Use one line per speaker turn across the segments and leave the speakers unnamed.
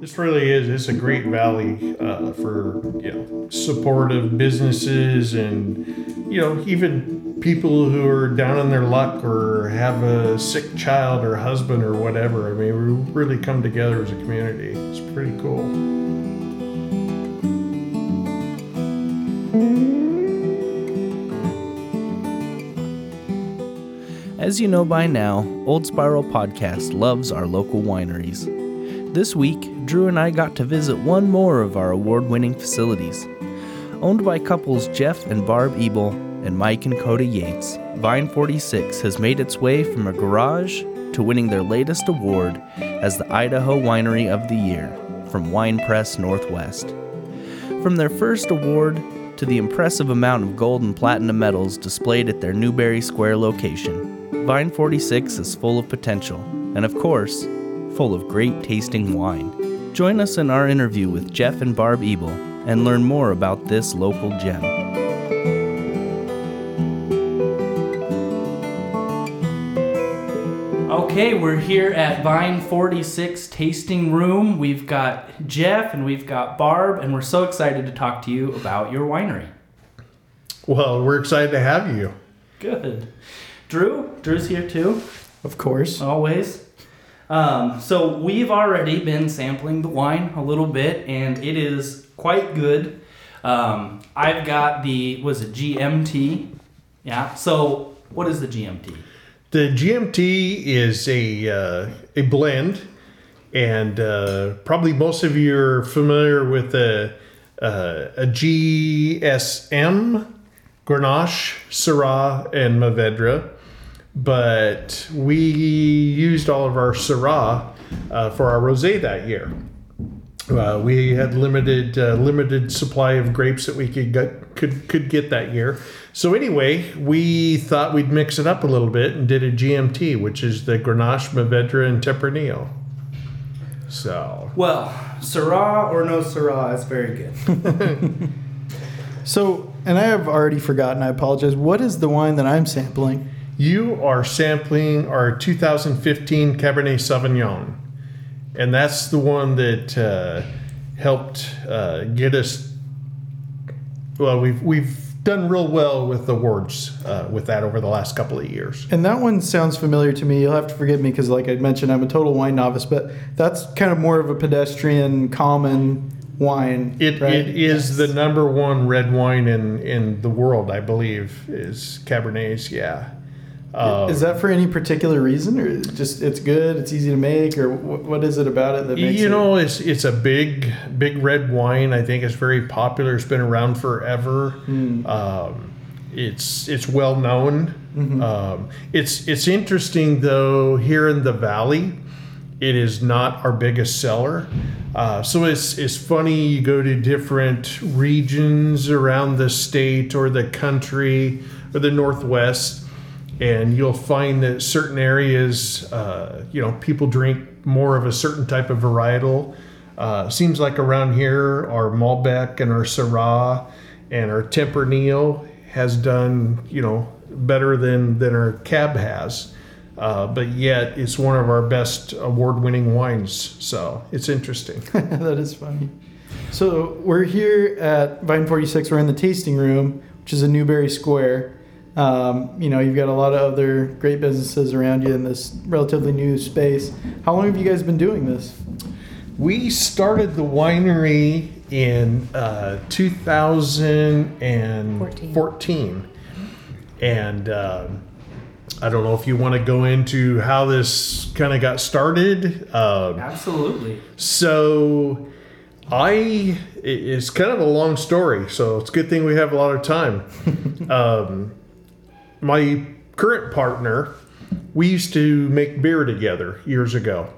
This really is. It's a great valley uh, for you know supportive businesses and you know even people who are down on their luck or have a sick child or husband or whatever. I mean, we really come together as a community. It's pretty cool.
As you know by now, Old Spiral Podcast loves our local wineries. This week, Drew and I got to visit one more of our award winning facilities. Owned by couples Jeff and Barb Ebel and Mike and Coda Yates, Vine 46 has made its way from a garage to winning their latest award as the Idaho Winery of the Year from Wine Press Northwest. From their first award to the impressive amount of gold and platinum medals displayed at their Newberry Square location, Vine 46 is full of potential, and of course, full of great tasting wine. Join us in our interview with Jeff and Barb Ebel and learn more about this local gem. Okay, we're here at Vine 46 Tasting Room. We've got Jeff and we've got Barb, and we're so excited to talk to you about your winery.
Well, we're excited to have you.
Good. Drew, Drew's here too,
Of course.
always. Um, so we've already been sampling the wine a little bit, and it is quite good. Um, I've got the was it GMT? Yeah. So what is the GMT?
The GMT is a uh, a blend, and uh, probably most of you are familiar with a uh, a GSM, Grenache, Syrah, and Mourvedre. But we used all of our Syrah uh, for our rosé that year. Uh, we had limited uh, limited supply of grapes that we could get, could could get that year. So anyway, we thought we'd mix it up a little bit and did a GMT, which is the Grenache, Mourvedre, and Tempranillo. So
Well, Syrah or no Syrah is very good.
So, and I have already forgotten, I apologize. What is the wine that I'm sampling?
You are sampling our 2015 Cabernet Sauvignon, and that's the one that uh, helped uh, get us. Well, we've we've done real well with the awards uh, with that over the last couple of years.
And that one sounds familiar to me. You'll have to forgive me because, like I mentioned, I'm a total wine novice, but that's kind of more of a pedestrian, common wine.
It,
right?
it is the number one red wine in, in the world, I believe, is Cabernets. Yeah. Um,
is that for any particular reason, or just it's good, it's easy to make, or wh- what is it about it that makes
you
it?
know, it's it's a big big red wine. I think it's very popular. It's been around forever.
Hmm.
Um, it's it's well known.
Mm-hmm.
Um, it's it's interesting though. Here in the valley, it is not our biggest seller. Uh, so it's it's funny. You go to different regions around the state or the country or the northwest, and you'll find that certain areas, uh, you know, people drink more of a certain type of varietal. Uh, seems like around here, our Malbec and our Syrah and our Tempranillo has done, you know, better than than our Cab has. Uh, but yet, it's one of our best award-winning wines. So it's interesting.
that is funny. So we're here at Vine 46. We're in the tasting room, which is in Newberry Square. Um, you know, you've got a lot of other great businesses around you in this relatively new space. How long have you guys been doing this?
We started the winery in uh, 2014. And um, I don't know if you want to go into how this kind of got started. Um,
Absolutely.
so I, it's kind of a long story. So it's a good thing we have a lot of time. um, my current partner, we used to make beer together years ago.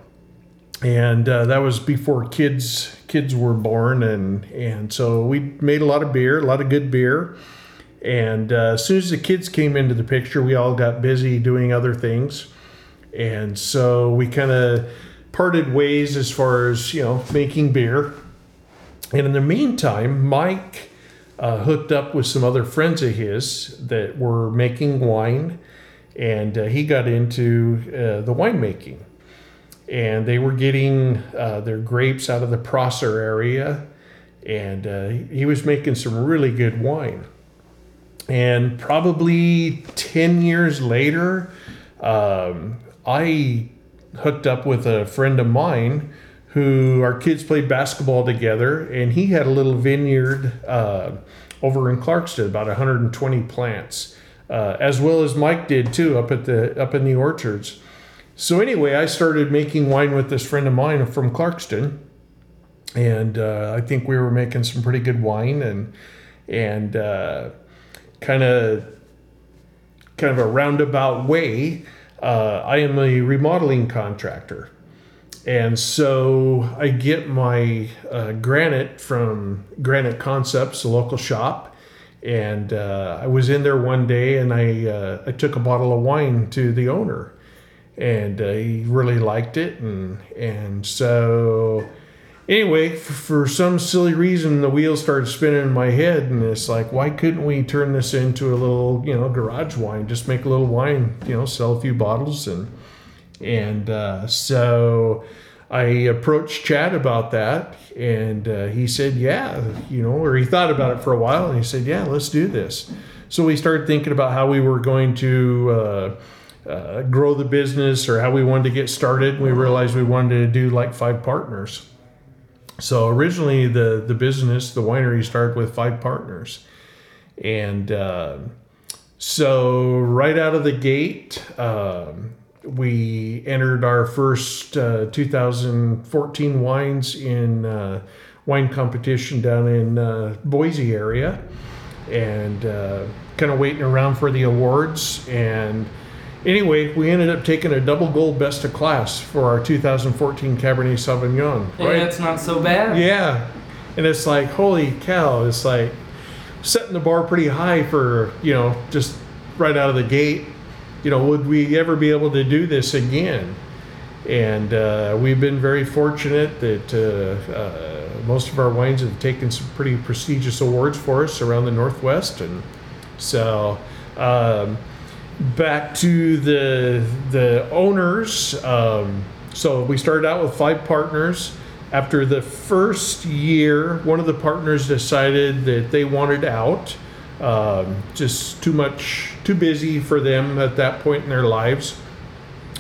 And uh, that was before kids kids were born and and so we made a lot of beer a lot of good beer. And uh, as soon as the kids came into the picture we all got busy doing other things. And so we kind of parted ways as far as you know making beer. And in the meantime mike uh, hooked up with some other friends of his that were making wine and uh, he got into uh, the winemaking and they were getting uh, their grapes out of the Prosser area, and uh, he was making some really good wine. And probably 10 years later, um, I hooked up with a friend of mine who our kids played basketball together, and he had a little vineyard uh, over in Clarkston, about 120 plants, uh, as well as Mike did too, up at the up in the orchards. So anyway, I started making wine with this friend of mine from Clarkston, and uh, I think we were making some pretty good wine, and and kind of kind of a roundabout way. Uh, I am a remodeling contractor. And so I get my uh, granite from Granite Concepts, a local shop. And uh, I was in there one day and I, uh, I took a bottle of wine to the owner. And uh, he really liked it. And, and so, anyway, f- for some silly reason, the wheels started spinning in my head. And it's like, why couldn't we turn this into a little, you know, garage wine? Just make a little wine, you know, sell a few bottles and and uh, so I approached Chad about that, and uh, he said, "Yeah, you know," or he thought about it for a while, and he said, "Yeah, let's do this." So we started thinking about how we were going to uh, uh, grow the business or how we wanted to get started. We realized we wanted to do like five partners. So originally, the the business, the winery, started with five partners, and uh, so right out of the gate. Um, we entered our first uh, 2014 wines in uh, wine competition down in uh, Boise area, and uh, kind of waiting around for the awards. And anyway, we ended up taking a double gold best of class for our 2014 Cabernet Sauvignon.
Hey, that's not so bad.
Yeah, and it's like holy cow! It's like setting the bar pretty high for you know just right out of the gate you know, would we ever be able to do this again? And uh, we've been very fortunate that uh, uh, most of our wines have taken some pretty prestigious awards for us around the Northwest. And so, um, back to the the owners. Um, so we started out with five partners. After the first year, one of the partners decided that they wanted out. Um, just too much, too busy for them at that point in their lives.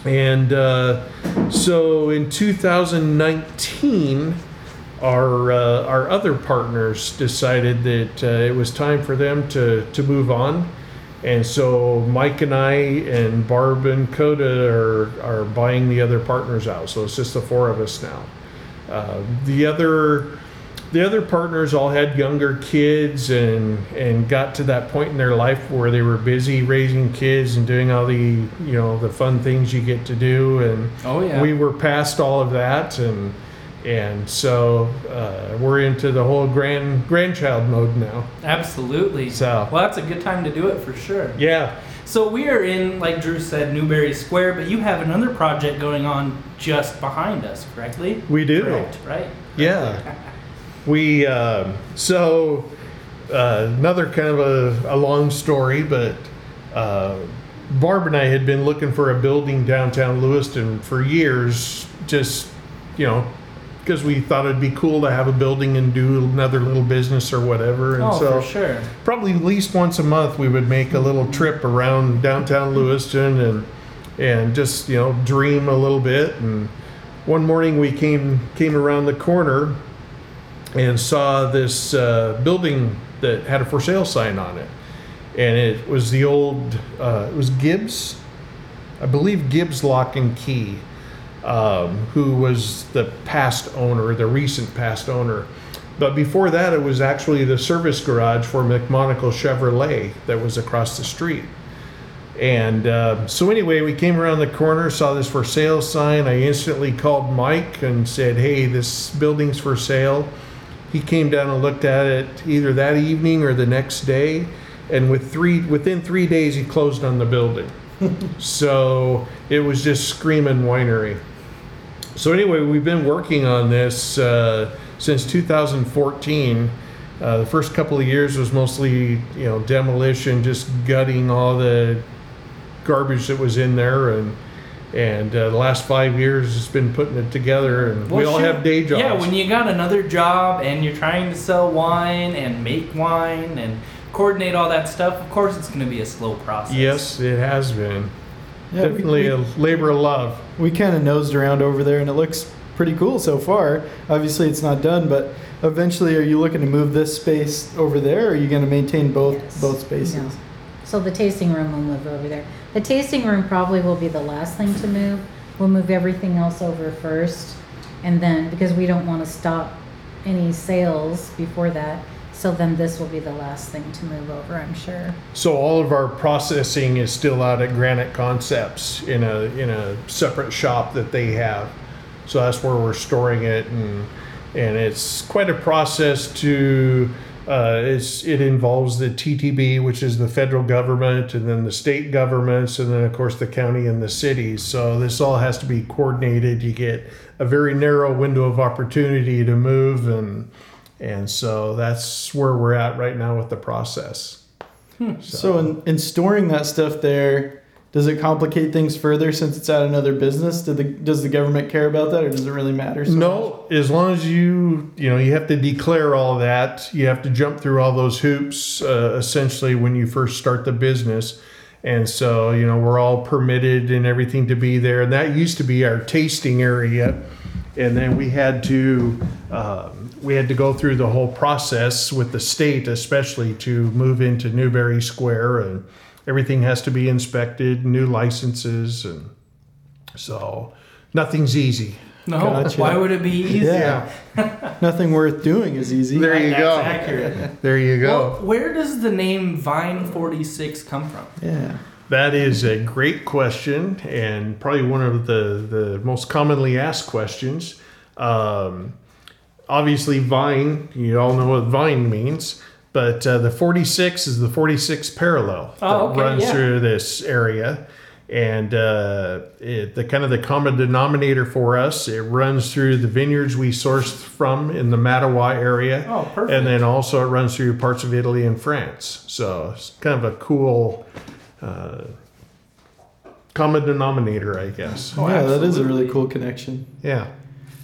And uh, so in 2019, our uh, our other partners decided that uh, it was time for them to to move on, and so Mike and I and Barb and Coda are are buying the other partners out. So it's just the four of us now. Uh, the other the other partners all had younger kids and and got to that point in their life where they were busy raising kids and doing all the you know the fun things you get to do and
Oh, yeah.
we were past all of that and and so uh, we're into the whole grand grandchild mode now
Absolutely.
So-
well, that's a good time to do it for sure.
yeah
So we are in, like Drew said, Newberry Square, but you have another project going on just behind us, correctly?
we do
Correct, right?
yeah we um so uh, another kind of a, a long story but uh, barb and i had been looking for a building downtown lewiston for years just you know because we thought it'd be cool to have a building and do another little business or whatever and
Oh,
so
for sure.
probably at least once a month we would make a little trip around downtown Lewiston and and just you know dream a little bit and one morning we came came around the corner and saw this uh, building that had a for sale sign on it and it was the old uh, it was Gibbs I believe Gibbs Lock and Key um, who was the past owner, the recent past owner. But before that, it was actually the service garage for McMonagle Chevrolet that was across the street. And uh, so, anyway, we came around the corner, saw this for sale sign. I instantly called Mike and said, Hey, this building's for sale. He came down and looked at it either that evening or the next day. And with three, within three days, he closed on the building. so it was just screaming winery. So anyway, we've been working on this uh, since 2014. Uh, the first couple of years was mostly, you know, demolition, just gutting all the garbage that was in there, and And uh, the last five years has been putting it together, and we all
shoot.
have day jobs.
Yeah, when you got another job and you're trying to sell wine and make wine and coordinate all that stuff, of course it's going to be a slow process.
yes, it has been.
Yeah, we-
Definitely
we,
a labor of love.
we kind of nosed around over there, and it looks pretty cool so far. Obviously, it's not done, but eventually, are you looking to move this space over there, or are you going to maintain both
Yes.
both spaces?
No. So the tasting room will move over there. The tasting room probably will be the last thing to move. We'll move everything else over first. And then, because we don't want to stop any sales before that, so then this will be the last thing to move over, I'm sure.
So all of our processing is still out at Granite Concepts in a in a separate shop that they have. So that's where we're storing it, and and it's quite a process to. Uh, it's it involves the TTB, which is the federal government, and then the state governments, and then of course the county and the cities. So this all has to be coordinated. You get a very narrow window of opportunity to move, and and so that's where we're at right now with the process.
So, in, in storing that stuff there, does it complicate things further since it's at another business? Do the, does the government care about that, or does it really matter? So much?
No, as long as you, you know, you have to declare all that. You have to jump through all those hoops, uh, essentially, when you first start the business. And so, you know, we're all permitted and everything to be there. And that used to be our tasting area. And then we had to, um, we had to go through the whole process with the state, especially to move into Newberry Square, and everything has to be inspected, new licenses, and so nothing's easy.
No,
Gotcha.
why would it be easy?
Yeah. Nothing worth doing is easy.
There you
That's
go.
accurate.
There you go.
Well, where does the name Vine 46 come from?
Yeah.
That is a great question, and probably one of the, the most commonly asked questions. Um, obviously, vine, you all know what vine means, but uh, the 46 is the 46th parallel that
Oh, okay,
runs
yeah.
through this area. And uh, it, the kind of the common denominator for us, it runs through the vineyards we sourced from in the Mattawa area.
Oh, perfect.
And then also it runs through parts of Italy and France. So it's kind of a cool uh, common denominator, I guess.
Oh,
yeah, that is a really cool connection.
Yeah.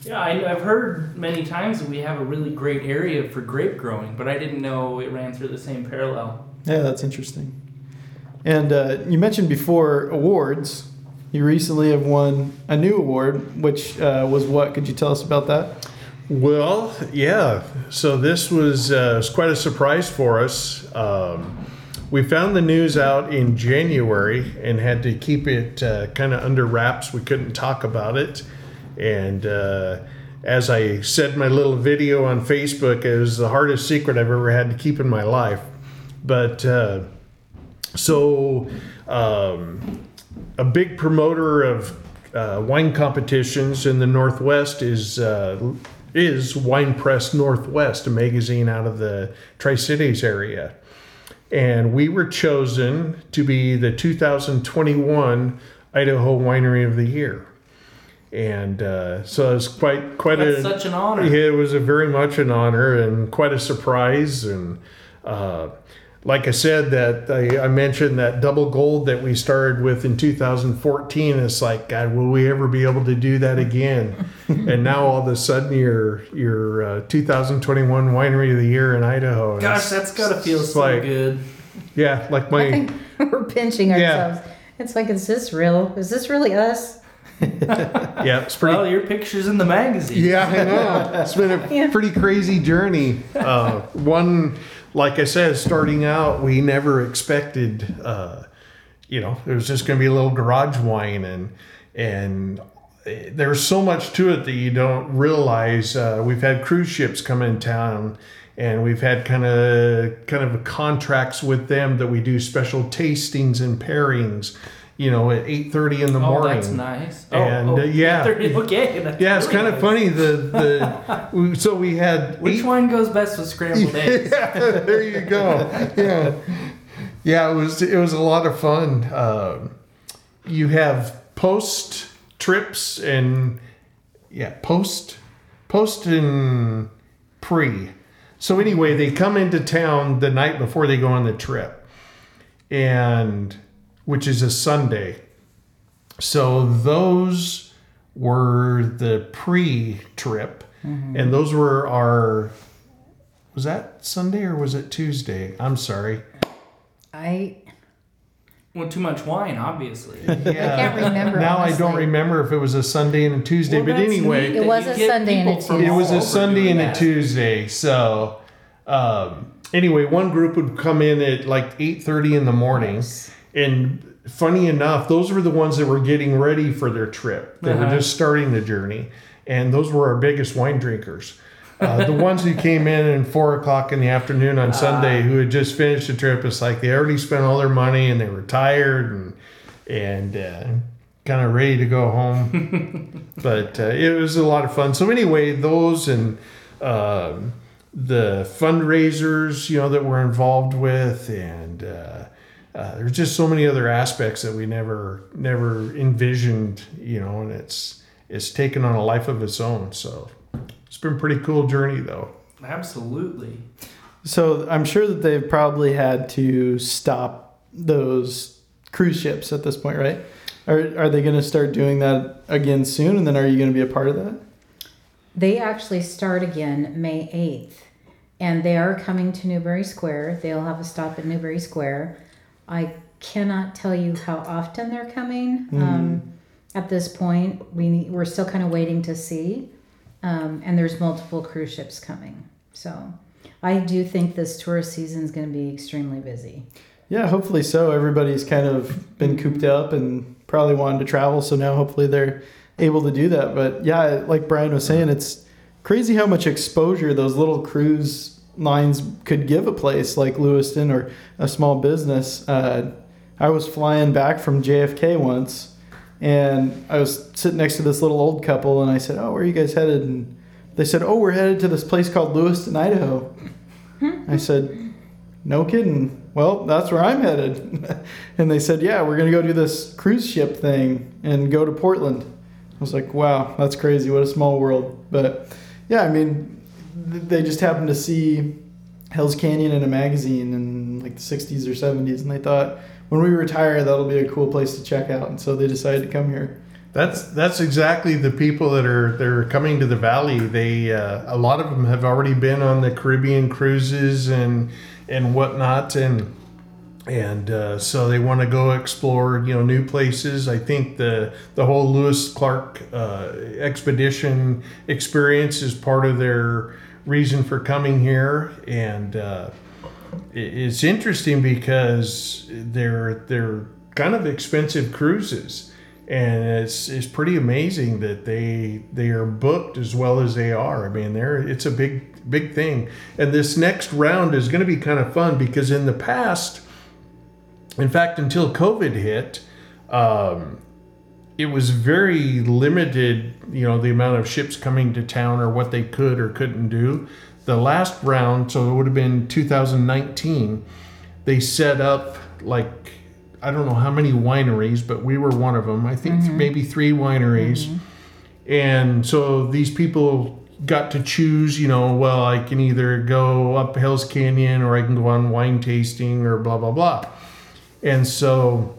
Yeah, I, I've heard many times that we have a really great area for grape growing, but I didn't know it ran through the same parallel.
Yeah, that's interesting. And uh, you mentioned before awards. You recently have won a new award, which uh, was what? Could you tell us about that?
Well, yeah. So this was, uh, was quite a surprise for us. Um, we found the news out in January and had to keep it uh, kind of under wraps. We couldn't talk about it. And uh, as I said my little video on Facebook, it was the hardest secret I've ever had to keep in my life. But uh, so, um, a big promoter of uh, wine competitions in the Northwest is uh, is Wine Press Northwest, a magazine out of the Tri Cities area, and we were chosen to be the 2021 Idaho Winery of the Year. And uh, so it was quite quite
That's
a
such an honor.
yeah, it was a very much an honor and quite a surprise. And uh, like I said, that I, I mentioned that double gold that we started with in 2014. It's like, God, will we ever be able to do that again? and now all of a sudden, you're you're uh, 2021 winery of the year in Idaho.
Gosh,
it's-
that's gotta feel so
like,
good.
Yeah, like my
I think we're pinching ourselves.
Yeah.
ourselves. It's like, is this real? Is this really us?
Yeah, it's pretty.
Well, your picture's in the magazine.
Yeah, I know. It's been a
Yeah.
pretty crazy journey. Uh, one, like I said, starting out, we never expected, uh, you know, it was just going to be a little garage wine, and and eh, there's so much to it that you don't realize. Uh, we've had cruise ships come in town. And we've had kind of kind of contracts with them that we do special tastings and pairings, you know, at eight thirty in the
Oh,
morning.
that's nice. Oh,
And,
oh,
uh, yeah.
30, okay. that's
Yeah, it's
really
kind of funny. The the so we had
Which
eight-
wine goes best with scrambled eggs?
Yeah, there you go. Yeah, yeah. It was it was a lot of fun. Um, you have post trips and yeah, post post and pre. So anyway, they come into town the night before they go on the trip, and which is a Sunday, so those were the pre-trip, and those were our. Was that Sunday or was it Tuesday? I'm sorry.
I
Well, too much wine, obviously.
Yeah.
can't remember,
Now I don't remember if it was a Sunday and a Tuesday,
Well,
but anyway,
It was a Sunday and a
people from
it
Tuesday.
was a Sunday
doing
and a. Tuesday. So um, anyway, one group would come in at like eight thirty in the morning, and funny enough, those were the ones that were getting ready for their trip. They were
Uh-huh.
just starting the journey, and those were our biggest wine drinkers. Uh, the ones who came in at four o'clock in the afternoon on Sunday, who had just finished the trip, it's like they already spent all their money and they were tired and and uh, kind of ready to go home. but uh, it was a lot of fun. So anyway, those and um, the fundraisers, you know, that we're involved with, and uh, there's just so many other aspects that we never never envisioned, you know, and it's it's taken on a life of its own. So it's been a pretty cool journey, though.
Absolutely.
So I'm sure that they've probably had to stop those cruise ships at this point, right? Are, are they going to start doing that again soon? And then are you going to be a part of that?
They actually start again May 8th, and they are coming to Newberry Square. They'll have a stop at Newberry Square. I cannot tell you how often they're coming. Um, at this point, we need, we're still kind of waiting to see, um, and there's multiple cruise ships coming. So I do think this tourist season is going to be extremely busy.
Yeah, hopefully so. Everybody's kind of been cooped up and probably wanted to travel, so now hopefully they're able to do that. But yeah, like Brian was saying, it's crazy how much exposure those little cruise lines could give a place like Lewiston or a small business. Uh, I was flying back from JFK once, and I was sitting next to this little old couple, and I said, "Oh, where are you guys headed?" And they said, "Oh, we're headed to this place called Lewiston, Idaho." I said, no kidding. Well, that's where I'm headed. and they said, yeah, we're going to go do this cruise ship thing and go to Portland. I was like, wow, that's crazy. What a small world. But yeah, I mean, they just happened to see Hell's Canyon in a magazine in like the 60s or 70s. And they thought, when we retire, that'll be a cool place to check out. And so they decided to come here.
That's that's exactly the people that are they're coming to the valley. They uh, a lot of them have already been on the Caribbean cruises and and whatnot, and and uh, so they want to go explore you know new places. I think the the whole Lewis Clark uh, expedition experience is part of their reason for coming here, and uh, it's interesting because they're they're kind of expensive cruises and it's it's pretty amazing that they they are booked as well as they are. I mean, they're it's a big big thing. And this next round is going to be kind of fun because in the past, in fact, until COVID hit, um, it was very limited. You know, the amount of ships coming to town or what they could or couldn't do. The last round, so it would have been 2019. They set up like I don't know how many wineries, but we were one of them. I think maybe three wineries. And so these people got to choose, you know, well, I can either go up Hell's Canyon or I can go on wine tasting or blah, blah, blah. And so,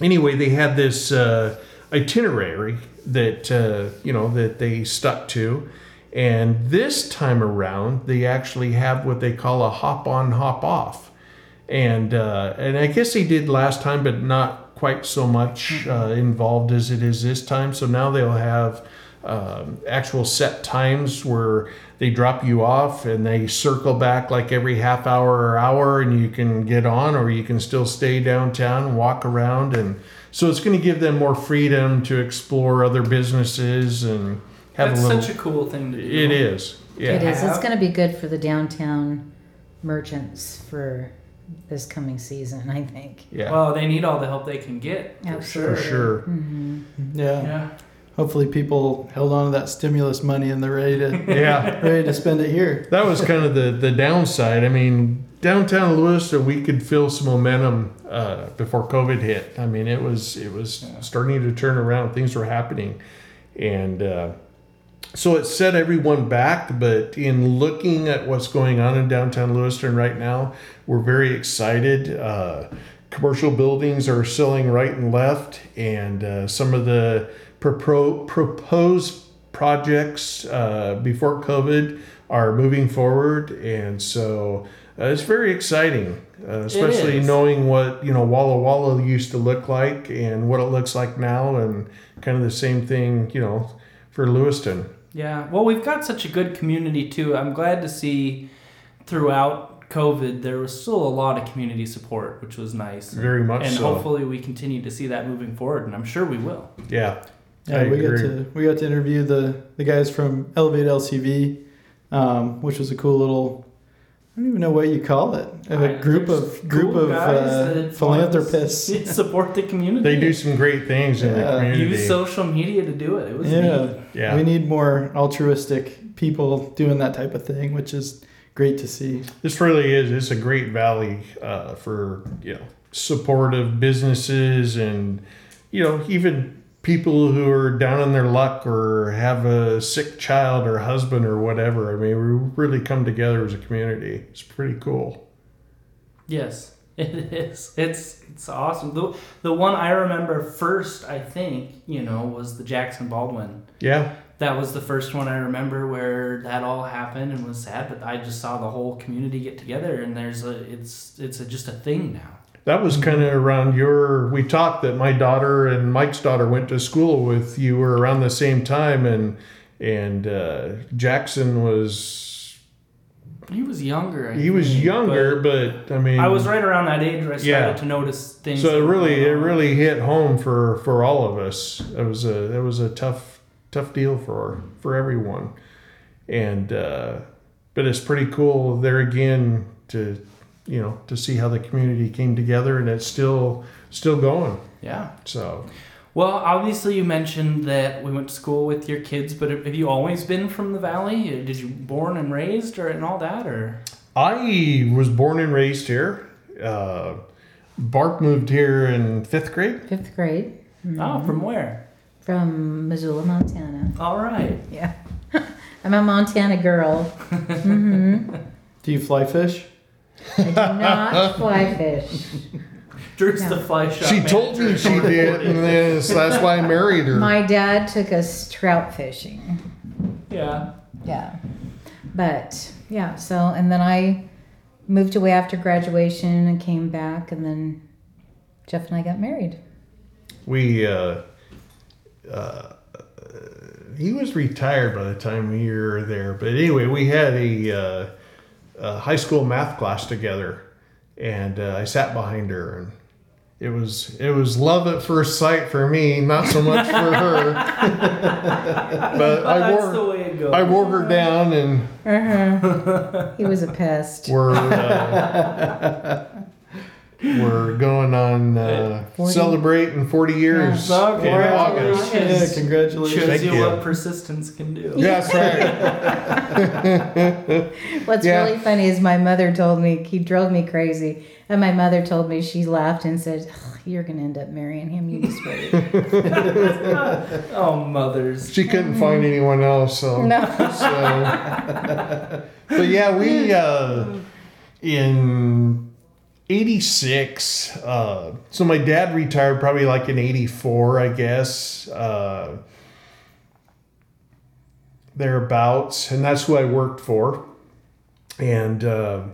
anyway, they had this uh, itinerary that, uh, you know, that they stuck to. And this time around, they actually have what they call a hop on, hop off and uh, and I guess they did last time, but not quite so much uh, involved as it is this time. So now they'll have um, actual set times where they drop you off and they circle back like every half hour or hour, and you can get on, or you can still stay downtown and walk around, and so it's going to give them more freedom to explore other businesses and have
That's
a little.
such a cool thing to do.
it is, yeah.
It is. It's going to be good for the downtown merchants for this coming season, I think.
Yeah,
Well, they need all the help they can get. For
Absolutely.
for sure.
hmm
Yeah.
Yeah.
Hopefully people held on to that stimulus money and they're ready to
Yeah.
ready to spend it here.
that was kind of the the downside. I mean, downtown Lewiston, we could feel some momentum uh, before COVID hit. I mean, it was it was starting to turn around. Things were happening, and uh, so it set everyone back. But in looking at what's going on in downtown Lewiston right now, we're very excited. Uh, commercial buildings are selling right and left, and uh, some of the proposed projects uh, before COVID are moving forward, and so uh, it's very exciting, uh, especially knowing what you know Walla Walla used to look like and what it looks like now, and kind of the same thing, you know, for Lewiston.
Yeah. Well, we've got such a good community too. I'm glad to see throughout COVID there was still a lot of community support, which was nice.
Very much
and
so.
hopefully we continue to see that moving forward, and I'm sure we will.
Yeah,
Yeah,
I
we got to we got to interview the the guys from Elevate LCV, um, which was a cool little. I don't even know what you call it. A
I-
group of group
cool
of uh, philanthropists.
support the community.
they do some great things in the
Yeah.
community.
use social media to do it. It was
Yeah.
neat.
yeah,
We need more altruistic people doing that type of thing, which is great to see.
this really is. It's a great valley uh, for you know supportive businesses and you know even people who are down in their luck or have a sick child or husband or whatever. I mean, we really come together as a community. It's pretty cool.
Yes, it is. It's it's awesome. The the one I remember first, I think, you know, was the Jackson Baldwin.
Yeah,
That was the first one I remember where that all happened and was sad. But I just saw the whole community get together, and there's a it's it's a, just a thing now.
That was kind of around your. We talked that my daughter and Mike's daughter went to school with you were around the same time, and and uh, Jackson was
He was younger. I
he was younger,
but
but, I mean
I was right around that age where I started
Yeah.
to notice things.
So it really, it really hit home for for all of us. It was a it was a tough tough deal for for everyone, and uh, but it's pretty cool there again to you know to see how the community came together and it's still still going.
Yeah.
So
Well, obviously you mentioned that we went to school with your kids, but have you always been from the valley? Did you born and raised, or and all that, or?
I was born and raised here. Uh, Barb moved here in fifth grade.
Fifth grade
Oh, from where?
from Missoula, Montana.
All right.
Yeah. I'm a Montana girl. hmm
Do you fly fish?
I do not fly fish.
Drew's
Yeah.
the fly shop.
She told me
manager.
she did, and then, so that's why I married her.
My dad took us trout fishing.
Yeah.
Yeah. But yeah, so and then I moved away after graduation and came back and then Jeff and I got married.
we uh, uh, he was retired by the time we were there but anyway we had a, uh, a high school math class together and uh, i sat behind her and it was it was love at first sight for me not so much for her but i
That's
wore
the way it goes.
i wore her down and
Uh-huh. he was a pest.
we're uh, we're going on uh,
40.
celebrating 40 years
Yeah.
in August.
Yeah,
Congratulations.
congratulations.
Shows
Thank
you,
you.
what persistence can do.
Yeah, that's right.
What's
Yeah.
really funny is my mother told me he drove me crazy, and my mother told me she laughed and said, "Ugh, "You're gonna end up marrying him. You just wait."
Oh, mothers.
She couldn't find anyone else, so.
no.
so. But yeah, we uh, in '86. Uh, so my dad retired probably like in '84, I guess. Uh, thereabouts, and that's who I worked for. And uh,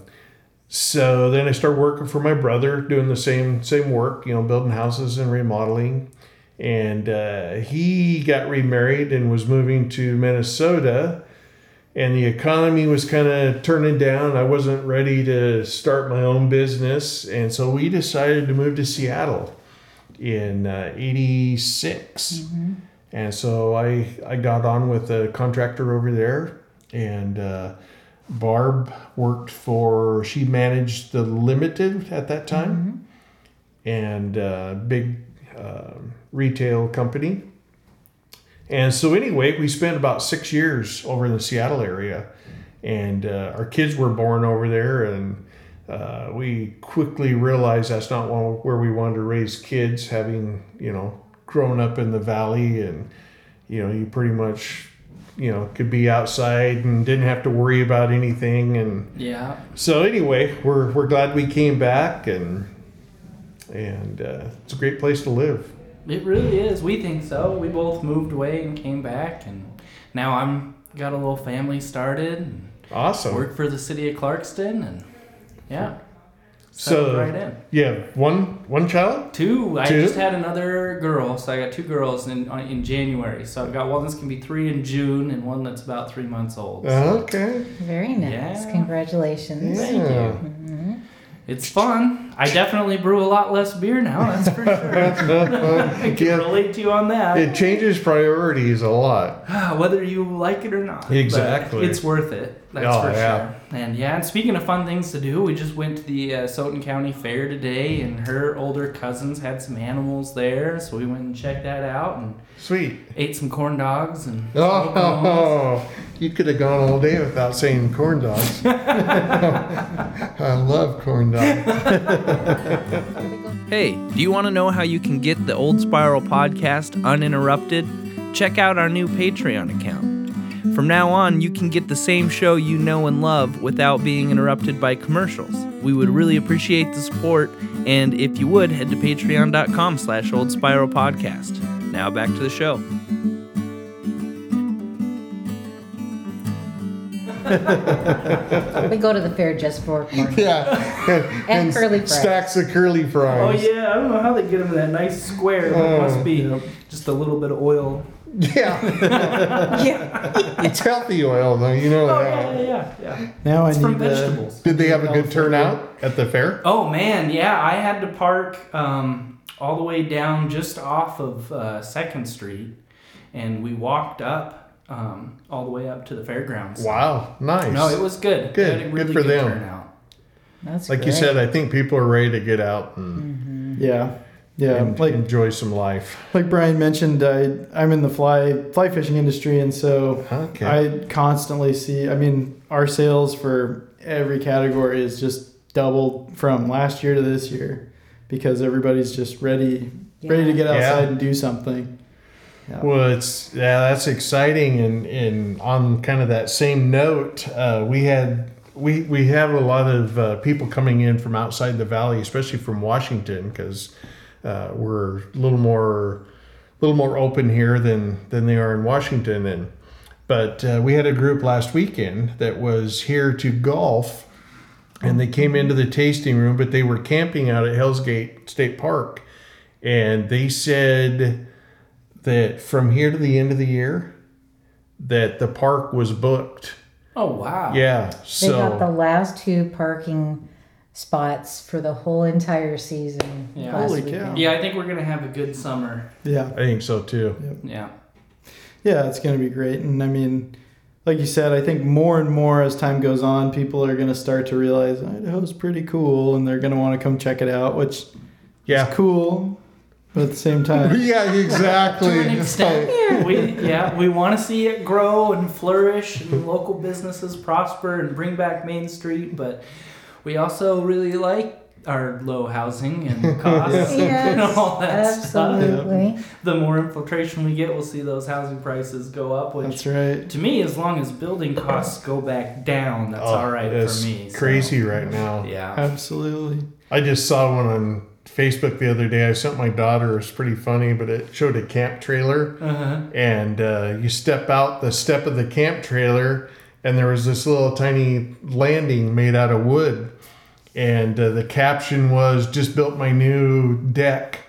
so then I started working for my brother, doing the same same work, you know, building houses and remodeling. And uh, he got remarried and was moving to Minnesota. And the economy was kind of turning down. I wasn't ready to start my own business. And so we decided to move to Seattle in uh, 86. And so I, I got on with a contractor over there. And uh, Barb worked for, she managed the Limited at that time and uh, big uh, retail company. And so, anyway, we spent about six years over in the Seattle area, and uh, our kids were born over there, and uh, we quickly realized that's not where we wanted to raise kids, having you know grown up in the valley, and you know you pretty much you know could be outside and didn't have to worry about anything, and
Yeah.
so anyway, we're we're glad we came back and and uh, it's a great place to live.
It really is. We think so. We both moved away and came back, and now I'm got a little family started and
Awesome.
work for the city of Clarkston, and yeah.
So-
right in.
Yeah, one one child.
Two.
two.
I just had another girl, so I got two girls in in January. So I've got one that's gonna be three in June, and one that's about three months old. So
Okay.
Very nice.
Yeah.
Congratulations.
Thank you.
Mhm.
It's fun. I definitely brew a lot less beer now. That's for sure. I can
Yeah.
relate to you on that.
It changes priorities a lot.
Whether you like it or not. But
Exactly.
it's worth it. That's
Oh,
for
yeah.
sure. And yeah, and speaking of fun things to do, we just went to the uh, Asotin County Fair today, and her older cousins had some animals there, so we went and checked that out and
Sweet.
ate some corn dogs and smoked them.
Oh, you could have gone all day without saying corn dogs. I love corn dogs.
Hey, do you want to know how you can get the Old Spiral podcast uninterrupted? Check out our new Patreon account. From now on, you can get the same show you know and love without being interrupted by commercials. We would really appreciate the support, and if you would, head to patreon.com slash old spiral podcast. Now back to the show.
We go to the fair just for corn.
Yeah.
And curly fries.
Stacks of curly fries.
Oh yeah, I don't know how they get them in that nice square, but it oh, must be just a little bit of oil.
Yeah.
Yeah.
It's healthy oil, though. You know
Oh
that.
yeah, yeah, yeah.
Now I
It's from
need to.
vegetables.
Did they have a good turnout at the fair?
Oh man, yeah, I had to park um, all the way down just off of uh, Second Street, and we walked up um, all the way up to the fairgrounds.
Wow. Nice.
No, it was good.
Good.
We had a
Good
really
for
good
them.
turnout.
That's
like you
great.
said, I think people are ready to get out and,
Yeah, yeah.
and
like
enjoy some life.
like Brian mentioned, I I'm in the fly fly fishing industry, and so
Okay.
I constantly see. I mean, our sales for every category is just doubled from last year to this year because everybody's just ready ready to get outside
Yeah.
and do something. Yeah.
Well, it's yeah, that's exciting, and and on kind of that same note, uh, we had we we have a lot of uh, people coming in from outside the valley, especially from Washington, because uh, we're a little more little more open here than than they are in Washington, and but uh, we had a group last weekend that was here to golf, and they came into the tasting room, but they were camping out at Hell's Gate State Park, and they said that from here to the end of the year that the park was booked.
Oh wow.
Yeah.
so They got the last two parking spots for the whole entire season.
Yeah.
last
Holy
weekend.
cow.
Yeah, I think we're gonna have a good summer.
Yeah.
I think so too.
Yeah.
Yeah, it's going to be great. And I mean, like you said, I think more and more as time goes on, people are going to start to realize Idaho's pretty cool and they're going to want to come check it out, which
Yeah.
is cool. But at the same time,
Yeah, exactly.
To an extent, we yeah we want to see it grow and flourish and local businesses prosper and bring back Main Street, but we also really like our low housing and costs and all that stuff.
absolutely.
The more infiltration we get, we'll see those housing prices go up. Which
that's right.
to me, as long as building costs go back down, that's
Oh,
all right for me. so,
Crazy right now.
Yeah.
Absolutely.
I just saw one on Facebook the other day. I sent my daughter. It's pretty funny, but it showed a camp trailer,
Uh-huh.
and uh, you step out the step of the camp trailer, and there was this little tiny landing made out of wood, and uh, the caption was "Just built my new deck."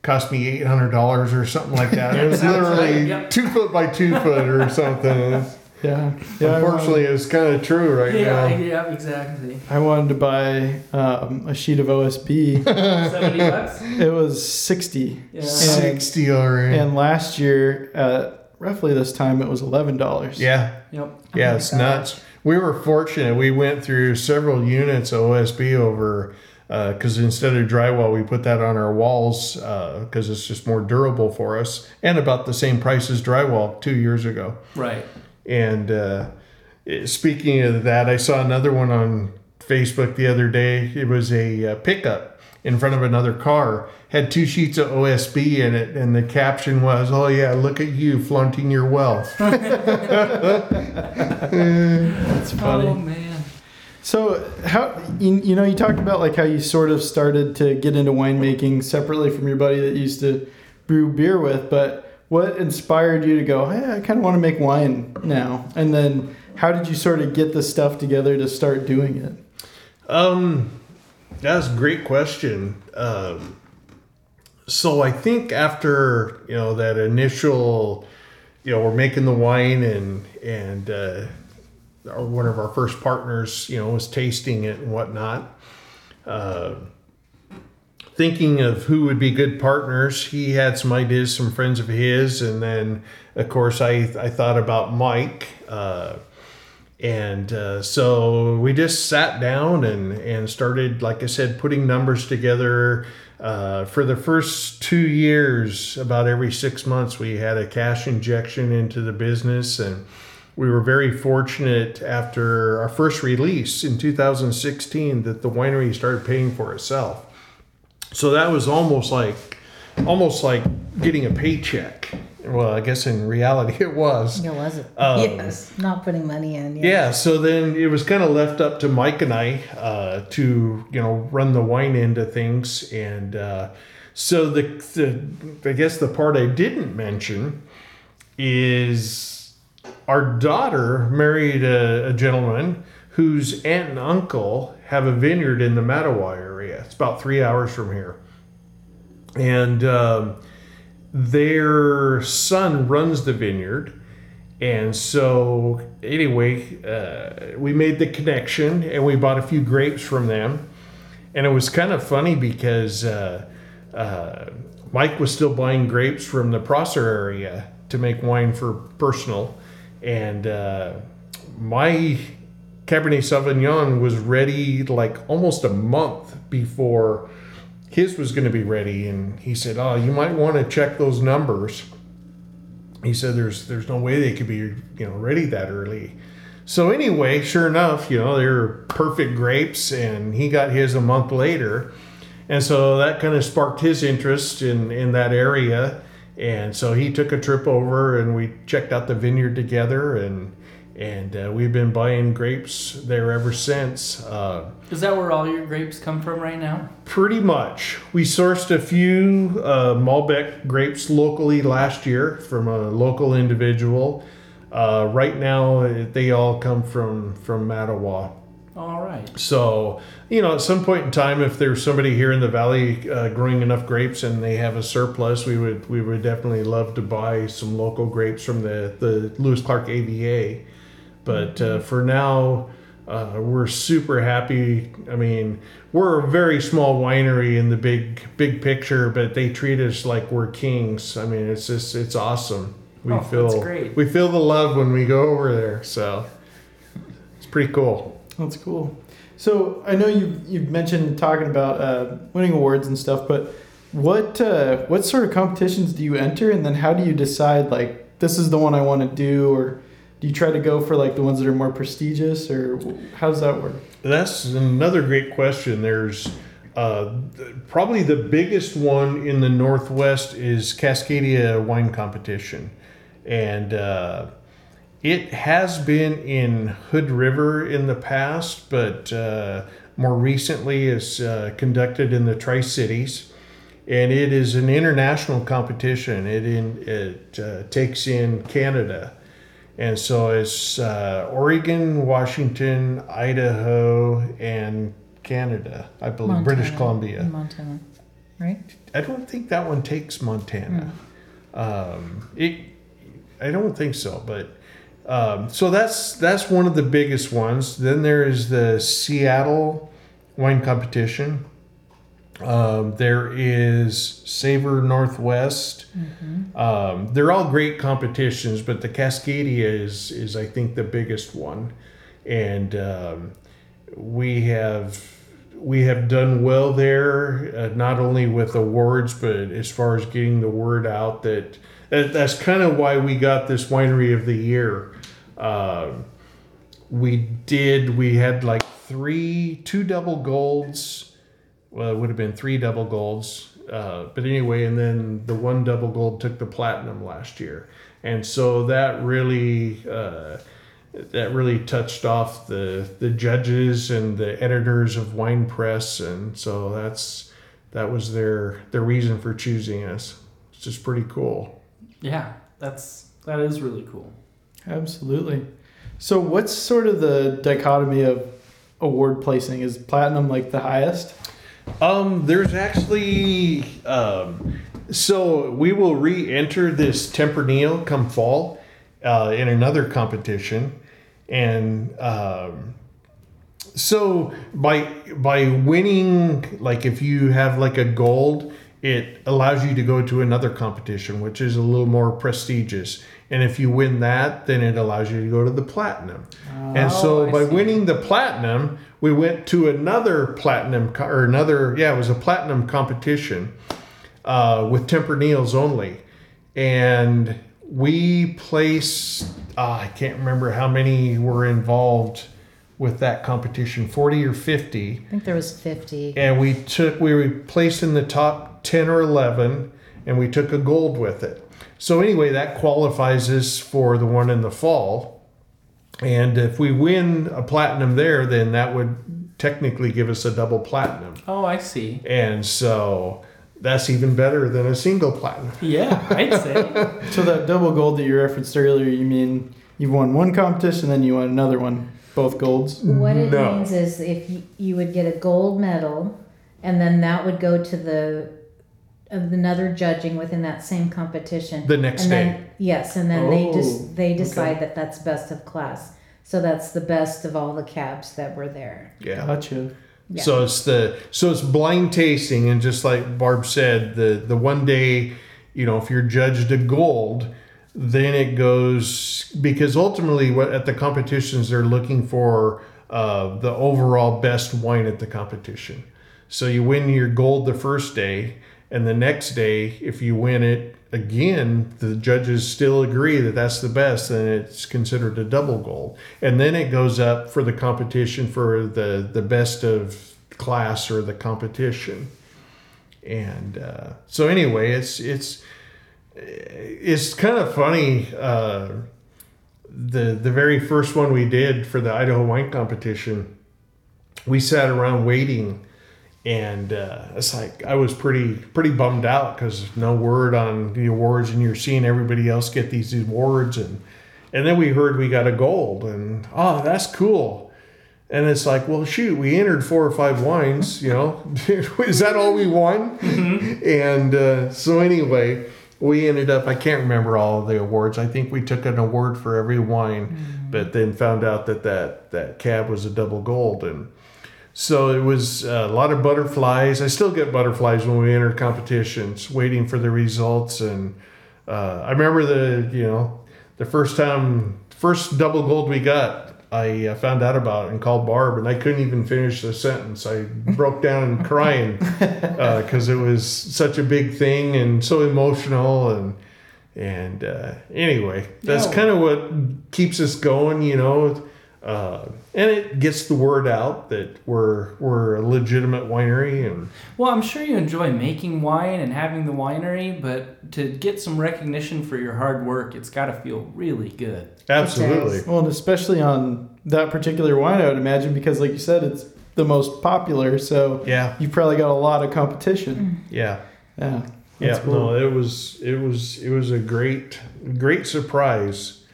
Cost me eight hundred dollars or something like that. It was
Sounds right,
literally
yep.
two foot by two foot or something.
Yeah. yeah
Unfortunately, it's kind of true right
Yeah,
now.
yeah, exactly.
I wanted to buy um, a sheet of OSB.
Seventy bucks.
it was 60.
Yeah.
Sixty already.
And last year, at roughly this time, it was $11.
yeah,
Yep.
yeah,
my
it's
gosh.
nuts. We were fortunate. We went through several units of OSB over because instead of drywall, we put that on our walls because it's just more durable for us and about the same price as drywall two years ago.
Right.
And uh, speaking of that, I saw another one on Facebook the other day. It was a uh, pickup in front of another car, had two sheets of OSB in it, and the caption was, "Oh yeah, look at you flaunting your wealth."
That's funny.
Oh man.
So how you, you know you talked about like how you sort of started to get into winemaking separately from your buddy that you used to brew beer with, but what inspired you to go, hey, I kind of want to make wine now? And then how did you sort of get the stuff together to start doing it?
Um, that's a great question. Um, so I think after you know that initial, you know, we're making the wine and and uh, our, one of our first partners, you know, was tasting it and whatnot. Uh, thinking of who would be good partners, he had some ideas, some friends of his, and then of course I I thought about Mike. Uh, and uh, so we just sat down and, and started, like I said, putting numbers together. Uh, for the first two years, about every six months, we had a cash injection into the business. And we were very fortunate after our first release in 2016 that the winery started paying for itself. So that was almost like almost like getting a paycheck. Well, I guess in reality it was.
It was it?
Um,
yes, not putting money in.
Yeah, so then it was kind of left up to Mike and I uh, to you know run the wine end of things, and uh, so the, the I guess the part I didn't mention is our daughter married a, a gentleman whose aunt and uncle have a vineyard in the Mattawa area. It's about three hours from here, and um, their son runs the vineyard and so, anyway, uh, we made the connection and we bought a few grapes from them. And it was kind of funny because uh, uh, Mike was still buying grapes from the Prosser area to make wine for personal. And uh, my Cabernet Sauvignon was ready like almost a month before his was going to be ready. And he said, Oh, you might want to check those numbers. He said there's there's no way they could be you know ready that early. So anyway sure enough you know they were perfect grapes and he got his a month later. And so that kind of sparked his interest in in that area. And so he took a trip over and we checked out the vineyard together and and uh, we've been buying grapes there ever since uh,
Is that where all your grapes come from right now?
Pretty much. We sourced a few uh, Malbec grapes locally last year from a local individual. Uh, right now, they all come from from Mattawa.
All right.
So, you know, at some point in time, if there's somebody here in the valley uh, growing enough grapes and they have a surplus, we would we would definitely love to buy some local grapes from the the Lewis Clark AVA. But uh, for now, uh, we're super happy. I mean, we're a very small winery in the big big picture, but they treat us like we're kings. I mean, it's just it's awesome. We
Oh,
feel
that's great.
we feel the love when we go over there. So it's pretty cool.
That's cool. So I know you you've mentioned talking about uh, winning awards and stuff, but what uh, what sort of competitions do you enter, and then how do you decide like this is the one I want to do, or you try to go for like the ones that are more prestigious, or how does that work?
That's another great question. There's uh, probably the biggest one in the Northwest is Cascadia Wine Competition. And uh, it has been in Hood River in the past, but uh, more recently is uh, conducted in the Tri Cities. And it is an international competition. It in, it uh, takes in Canada. And so it's uh, Oregon, Washington, Idaho, and Canada, I believe, British Columbia.
Montana, right?
I don't think that one takes Montana. Um, it, I don't think so, but um, so that's that's one of the biggest ones. Then there is the Seattle wine competition. Um, there is Savor Northwest. Um, they're all great competitions, but the Cascadia is is I think the biggest one, and um, we have we have done well there, uh, not only with awards, but as far as getting the word out. That, that that's kind of why we got this winery of the year. Um we did. We had like three, two double golds. Well, it would have been three double golds. Uh, but anyway, and then the one double gold took the platinum last year, and so that really uh, that really touched off the the judges and the editors of Wine Press, and so that's that was their their reason for choosing us. It's just pretty cool.
Yeah, that's that is really cool.
Absolutely. So, what's sort of the dichotomy of award placing? Is platinum like the highest?
Um, there's actually um, so we will re-enter this Tempranillo come fall uh, in another competition, and um, so by by winning, like if you have like a gold, it allows you to go to another competition, which is a little more prestigious. And if you win that, then it allows you to go to the platinum. Oh, and so
Oh,
by winning the platinum, we went to another platinum or another yeah, it was a platinum competition uh, with Tempranillos only, and we placed. Uh, I can't remember how many were involved with that competition, forty or fifty
I think there was 50.
and we took we were placed in the top 10 or 11 and we took a gold with it so anyway that qualifies us for the one in the fall and if we win a platinum there then that would technically give us a double platinum
Oh, I see.
and so that's even better than a single platinum
Yeah, I'd say.
So, that double gold that you referenced earlier, you mean you've won one competition, and then you won another one, both golds?
What it
No.
means is if you, you would get a gold medal, and then that would go to the of another judging within that same competition.
The next
and
day.
Then, yes, and then they
Oh,
just they decide
okay.
that that's best of class. So that's the best of all the cabs that were there.
yeah
Gotcha.
Yeah.
So it's the so it's blind tasting, and just like Barb said, the the one day, you know, if you're judged a gold, then it goes because ultimately, what at the competitions they're looking for uh, the overall best wine at the competition. So you win your gold the first day, and the next day, if you win it again, the judges still agree that that's the best, and it's considered a double gold. And then it goes up for the competition for the the best of class or the competition. And uh, so anyway, it's it's it's kind of funny. Uh, the the very first one we did for the Idaho wine competition, we sat around waiting and uh, it's like I was pretty pretty bummed out because no word on the awards, and you're seeing everybody else get these awards, and and then we heard we got a gold, and oh, that's cool. And it's like, well, shoot, we entered four or five wines, you know, is that all we won? And uh, so anyway, we ended up, I can't remember all the awards. I think we took an award for every wine, but then found out that that, that cab was a double gold. And so it was a lot of butterflies. I still get butterflies when we enter competitions, waiting for the results. And uh, I remember the you know the first time, first double gold we got. I uh, found out about it and called Barb, and I couldn't even finish the sentence. I broke down crying because it was such a big thing and so emotional. And and uh, anyway, that's
No.
kind of what keeps us going, you know. Uh, and it gets the word out that we're we're a legitimate winery and
Well, I'm sure you enjoy making wine and having the winery, but to get some recognition for your hard work, it's got to feel really good.
absolutely
Well, and especially on that particular wine, I would imagine, because like you said, it's the most popular. So
yeah
you've probably got a lot of competition.
yeah
Yeah.
yeah
cool.
no it was it was it was a great great surprise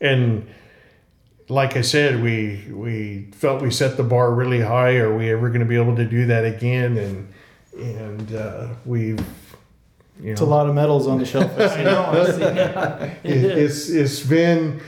and like i said we we felt we set the bar really high are we ever going to be able to do that again and and uh, we've you know
It's a lot of medals on the shelf.
I know. I see.
it, it's it's been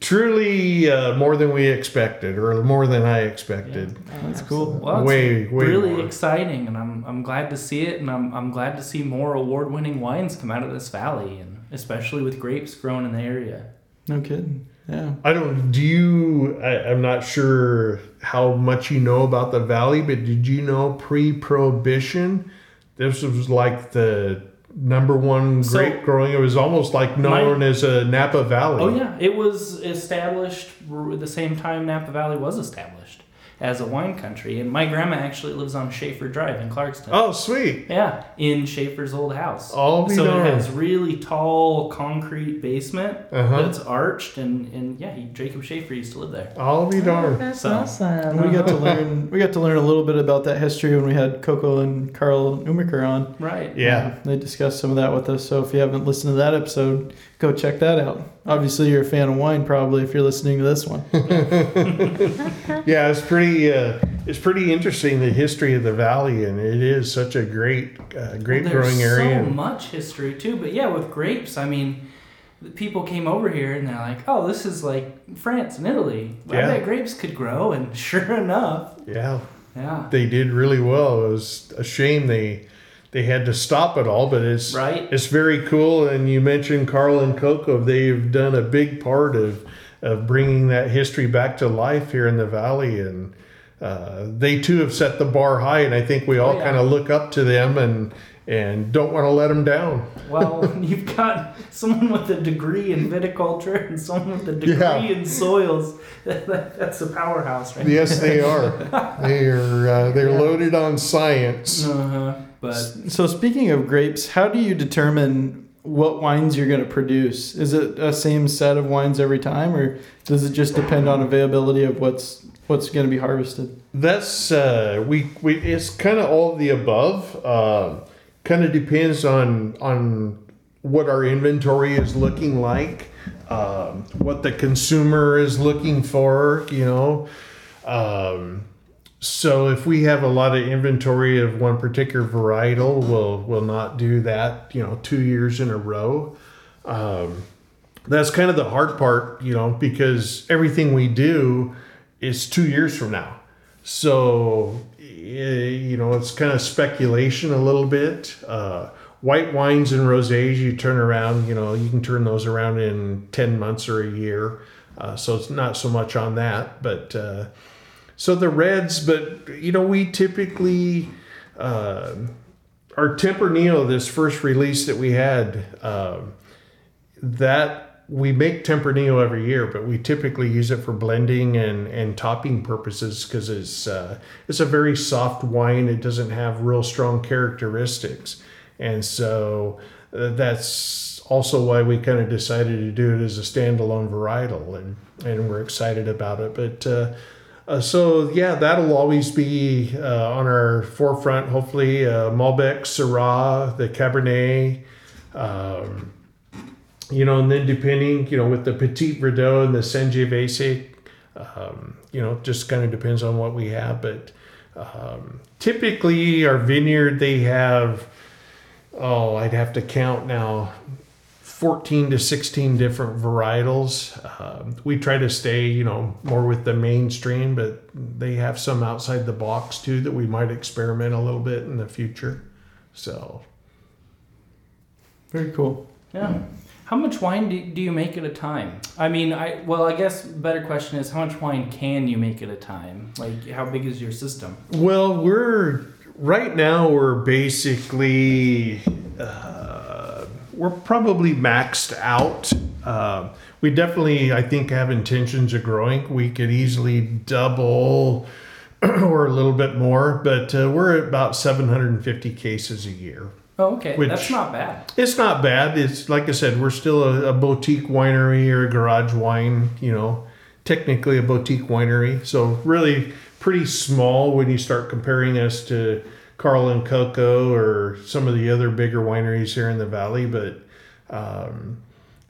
truly uh, more than we expected or more than i expected
That's cool.
Well, it's
Way- way
really
more.
exciting, and I'm I'm glad to see it, and I'm I'm glad to see more award-winning wines come out of this valley, and especially with grapes grown in the area.
No kidding. Yeah.
I don't. Do you? I, I'm not sure how much you know about the valley, but did you know pre-prohibition, this was like the number one
So-
grape growing. It was almost like known as a Napa Valley.
Oh yeah, it was established at the same time Napa Valley was established. As a wine country. And my grandma actually lives on Schaefer Drive in Clarkston.
Oh, sweet.
Yeah, in Schaefer's old house.
I'll be
so
darned.
it has really tall concrete basement
Uh-huh.
that's arched, and, and yeah, he, Jacob Schaefer used to live there.
I'll be
Oh,
darned.
that's
So-
awesome.
we got to learn. We got to learn a little bit about that history when we had Coco and Karl Umiker on.
Right.
Yeah.
Um, they discussed some of that with us. So if you haven't listened to that episode, go check that out. Obviously, you're a fan of wine, probably if you're listening to this one.
Yeah, it's pretty. Uh, it's pretty interesting the history of the valley, and it is such a great, uh, great
Well,
growing
there's
area.
So much history too, but yeah, with grapes, I mean, the people came over here and they're like, "Oh, this is like France and Italy. I
Yeah.
bet grapes could grow." And sure enough,
yeah,
yeah,
they did really well. It was a shame they they had to stop it all, but it's
right.
it's very cool. And you mentioned Karl and Coco; they've done a big part of of bringing that history back to life here in the valley, and uh, they too have set the bar high. And I think we all
Oh, yeah.
kind of look up to them and and don't want to let them down.
Well, you've got someone with a degree in viticulture and someone with a degree
Yeah.
in soils. That's a powerhouse, right?
Yes, they are. they are. Uh, they're loaded on science.
Uh-huh. But
So speaking of grapes, how do you determine what wines you're going to produce? Is it a same set of wines every time, or does it just depend on availability of what's what's going to be harvested?
That's uh, we we. It's kind of all of the above. Uh, kind of depends on on what our inventory is looking like, um, what the consumer is looking for. You know. Um, so if we have a lot of inventory of one particular varietal, we'll we'll not do that. You know, two years in a row. Um, that's kind of the hard part, you know, because everything we do is two years from now. So, eh, you know, it's kind of speculation a little bit. Uh, white wines and rosés, you turn around, you know, you can turn those around in 10 months or a year. Uh, so it's not so much on that. But uh, so the reds, but, you know, we typically, uh, our Tempranillo, this first release that we had, um, that we make Tempranillo every year, but we typically use it for blending and, and topping purposes because it's uh, it's a very soft wine. It doesn't have real strong characteristics, and so uh, that's also why we kind of decided to do it as a standalone varietal, and and we're excited about it. But uh, so yeah, that'll always be uh, on our forefront. Hopefully, uh, Malbec, Syrah, the Cabernet. Um, you know, and then depending, you know, with the Petit Verdot and the Sangiovese, um, you know, just kind of depends on what we have. But um, typically, our vineyard they have, oh, I'd have to count now, fourteen to sixteen different varietals. Um, we try to stay, you know, more with the mainstream, but they have some outside the box too that we might experiment a little bit in the future. So
Very cool.
yeah. How much wine do, do you make at a time? I mean, I well, I guess better question is how much wine can you make at a time? Like, how big is your system?
Well, we're right now we're basically uh, we're probably maxed out. Uh, we definitely, I think, have intentions of growing. We could easily double or a little bit more, but uh, we're at about 750 cases a year.
Oh, okay,
Which-
that's not bad.
It's not bad. It's like I said, we're still a, a boutique winery or a garage wine, you know, technically a boutique winery. So really pretty small when you start comparing us to Karl and Coco or some of the other bigger wineries here in the valley. But um,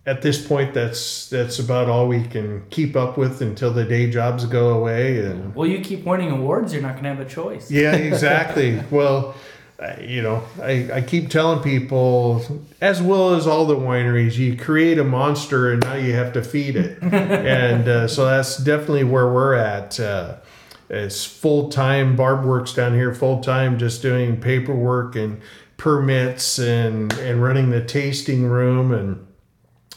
at this point, that's that's about all we can keep up with until the day jobs go away and
Well, you keep winning awards, you're not gonna have a choice.
yeah, exactly. well, uh, you know, I, I keep telling people, as well as all the wineries, you create a monster and now you have to feed it. and uh, so that's definitely where we're at. Uh, it's full time. Barb works down here full time, just doing paperwork and permits and and running the tasting room and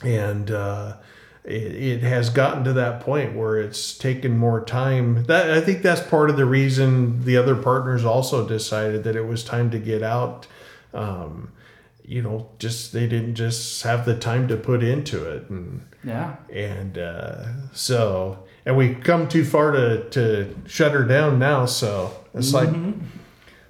and uh, it, it has gotten to that point where it's taken more time. That I think that's part of the reason the other partners also decided that it was time to get out. Um, you know, just they didn't just have the time to put into it, and
Yeah.
and uh, so and we've come too far to to shut her down now. So it's like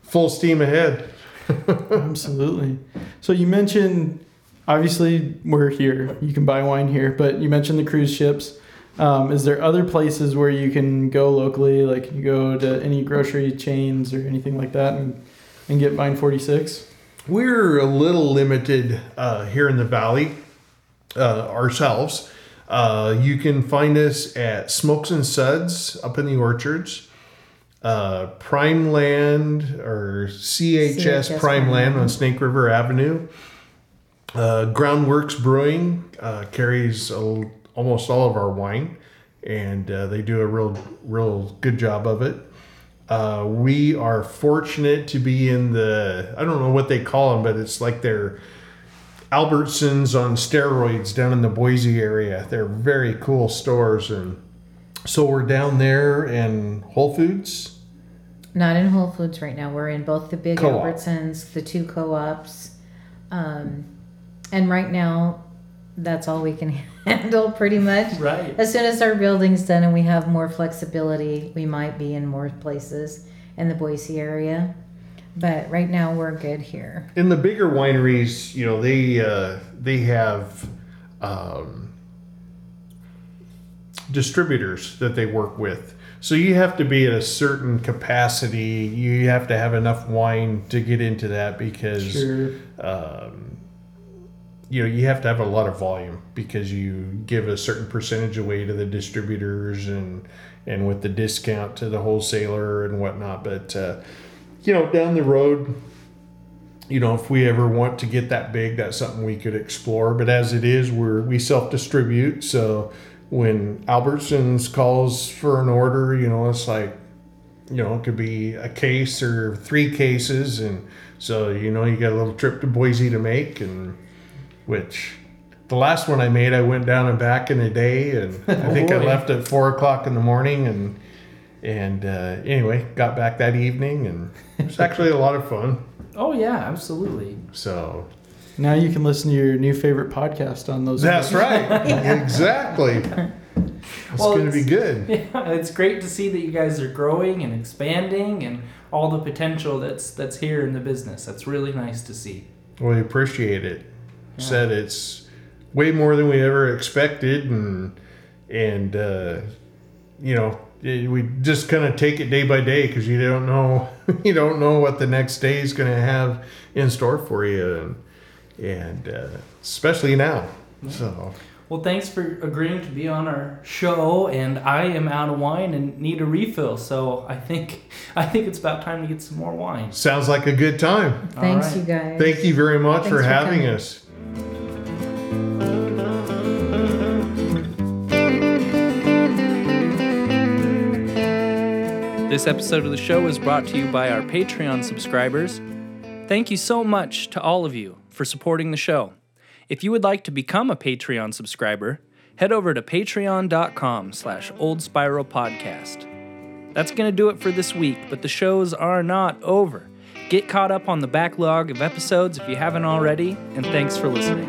full steam ahead.
Absolutely. So you mentioned, obviously, we're here. You can buy wine here, but you mentioned the cruise ships. Um, is there other places where you can go locally, like you go to any grocery chains or anything like that, and and get Vine Forty Six?
We're a little limited uh, here in the valley uh, ourselves. Uh, you can find us at Smokes and Suds up in the orchards, uh, Primeland or CHS,
CHS
Primeland on Snake River Avenue. Uh, Groundworks Brewing uh, carries a, almost all of our wine, and uh, they do a real, real good job of it. Uh, we are fortunate to be in the I don't know what they call them, but it's like they're Albertsons on steroids down in the Boise area. They're very cool stores, and so we're down there in Whole Foods.
Not in Whole Foods right now. We're in both the big
Co-op.
Albertsons, the two co-ops, um, and right now, that's all we can handle pretty much.
Right.
As soon as our building's done and we have more flexibility, we might be in more places in the Boise area. But right now, we're good here.
In the bigger wineries, you know, they uh, they have um, distributors that they work with. So you have to be at a certain capacity. You have to have enough wine to get into that because
Sure.
um, you know you have to have a lot of volume because you give a certain percentage away to the distributors and and with the discount to the wholesaler and whatnot but uh, you know down the road you know if we ever want to get that big that's something we could explore. But as it is we're we self-distribute. So when albertsons calls for an order you know it's like you know, it could be a case or three cases, and so you know, you got a little trip to Boise to make, and which the last one I made, I went down and back in a day, and I think I
oh,
left at four o'clock in the morning, and and uh, anyway, got back that evening, and it was actually a lot of fun.
Oh yeah, absolutely.
So
Now you can listen to your new favorite podcast on those.
that's right, exactly. It's
Well,
going to be good.
Yeah, it's great to see that you guys are growing and expanding and all the potential that's that's here in the business. That's really nice to see.
We appreciate it.
Yeah.
Said it's way more than we ever expected, and and uh, you know it- we just kind of take it day by day because you don't know you don't know what the next day is going to have in store for you, and and uh, especially now. So
Well, thanks for agreeing to be on our show. And I am out of wine and need a refill, so I think I think it's about time to get some more wine.
sounds like a good time.
Thanks,
right.
you guys.
Thank you very much for
for
having
coming.
us.
This episode of the show is brought to you by our Patreon subscribers. Thank you so much to all of you for supporting the show. If you would like to become a Patreon subscriber, head over to patreon.com slash old spiral podcast. That's going to do it for this week, but the shows are not over. Get caught up on the backlog of episodes if you haven't already, and thanks for listening.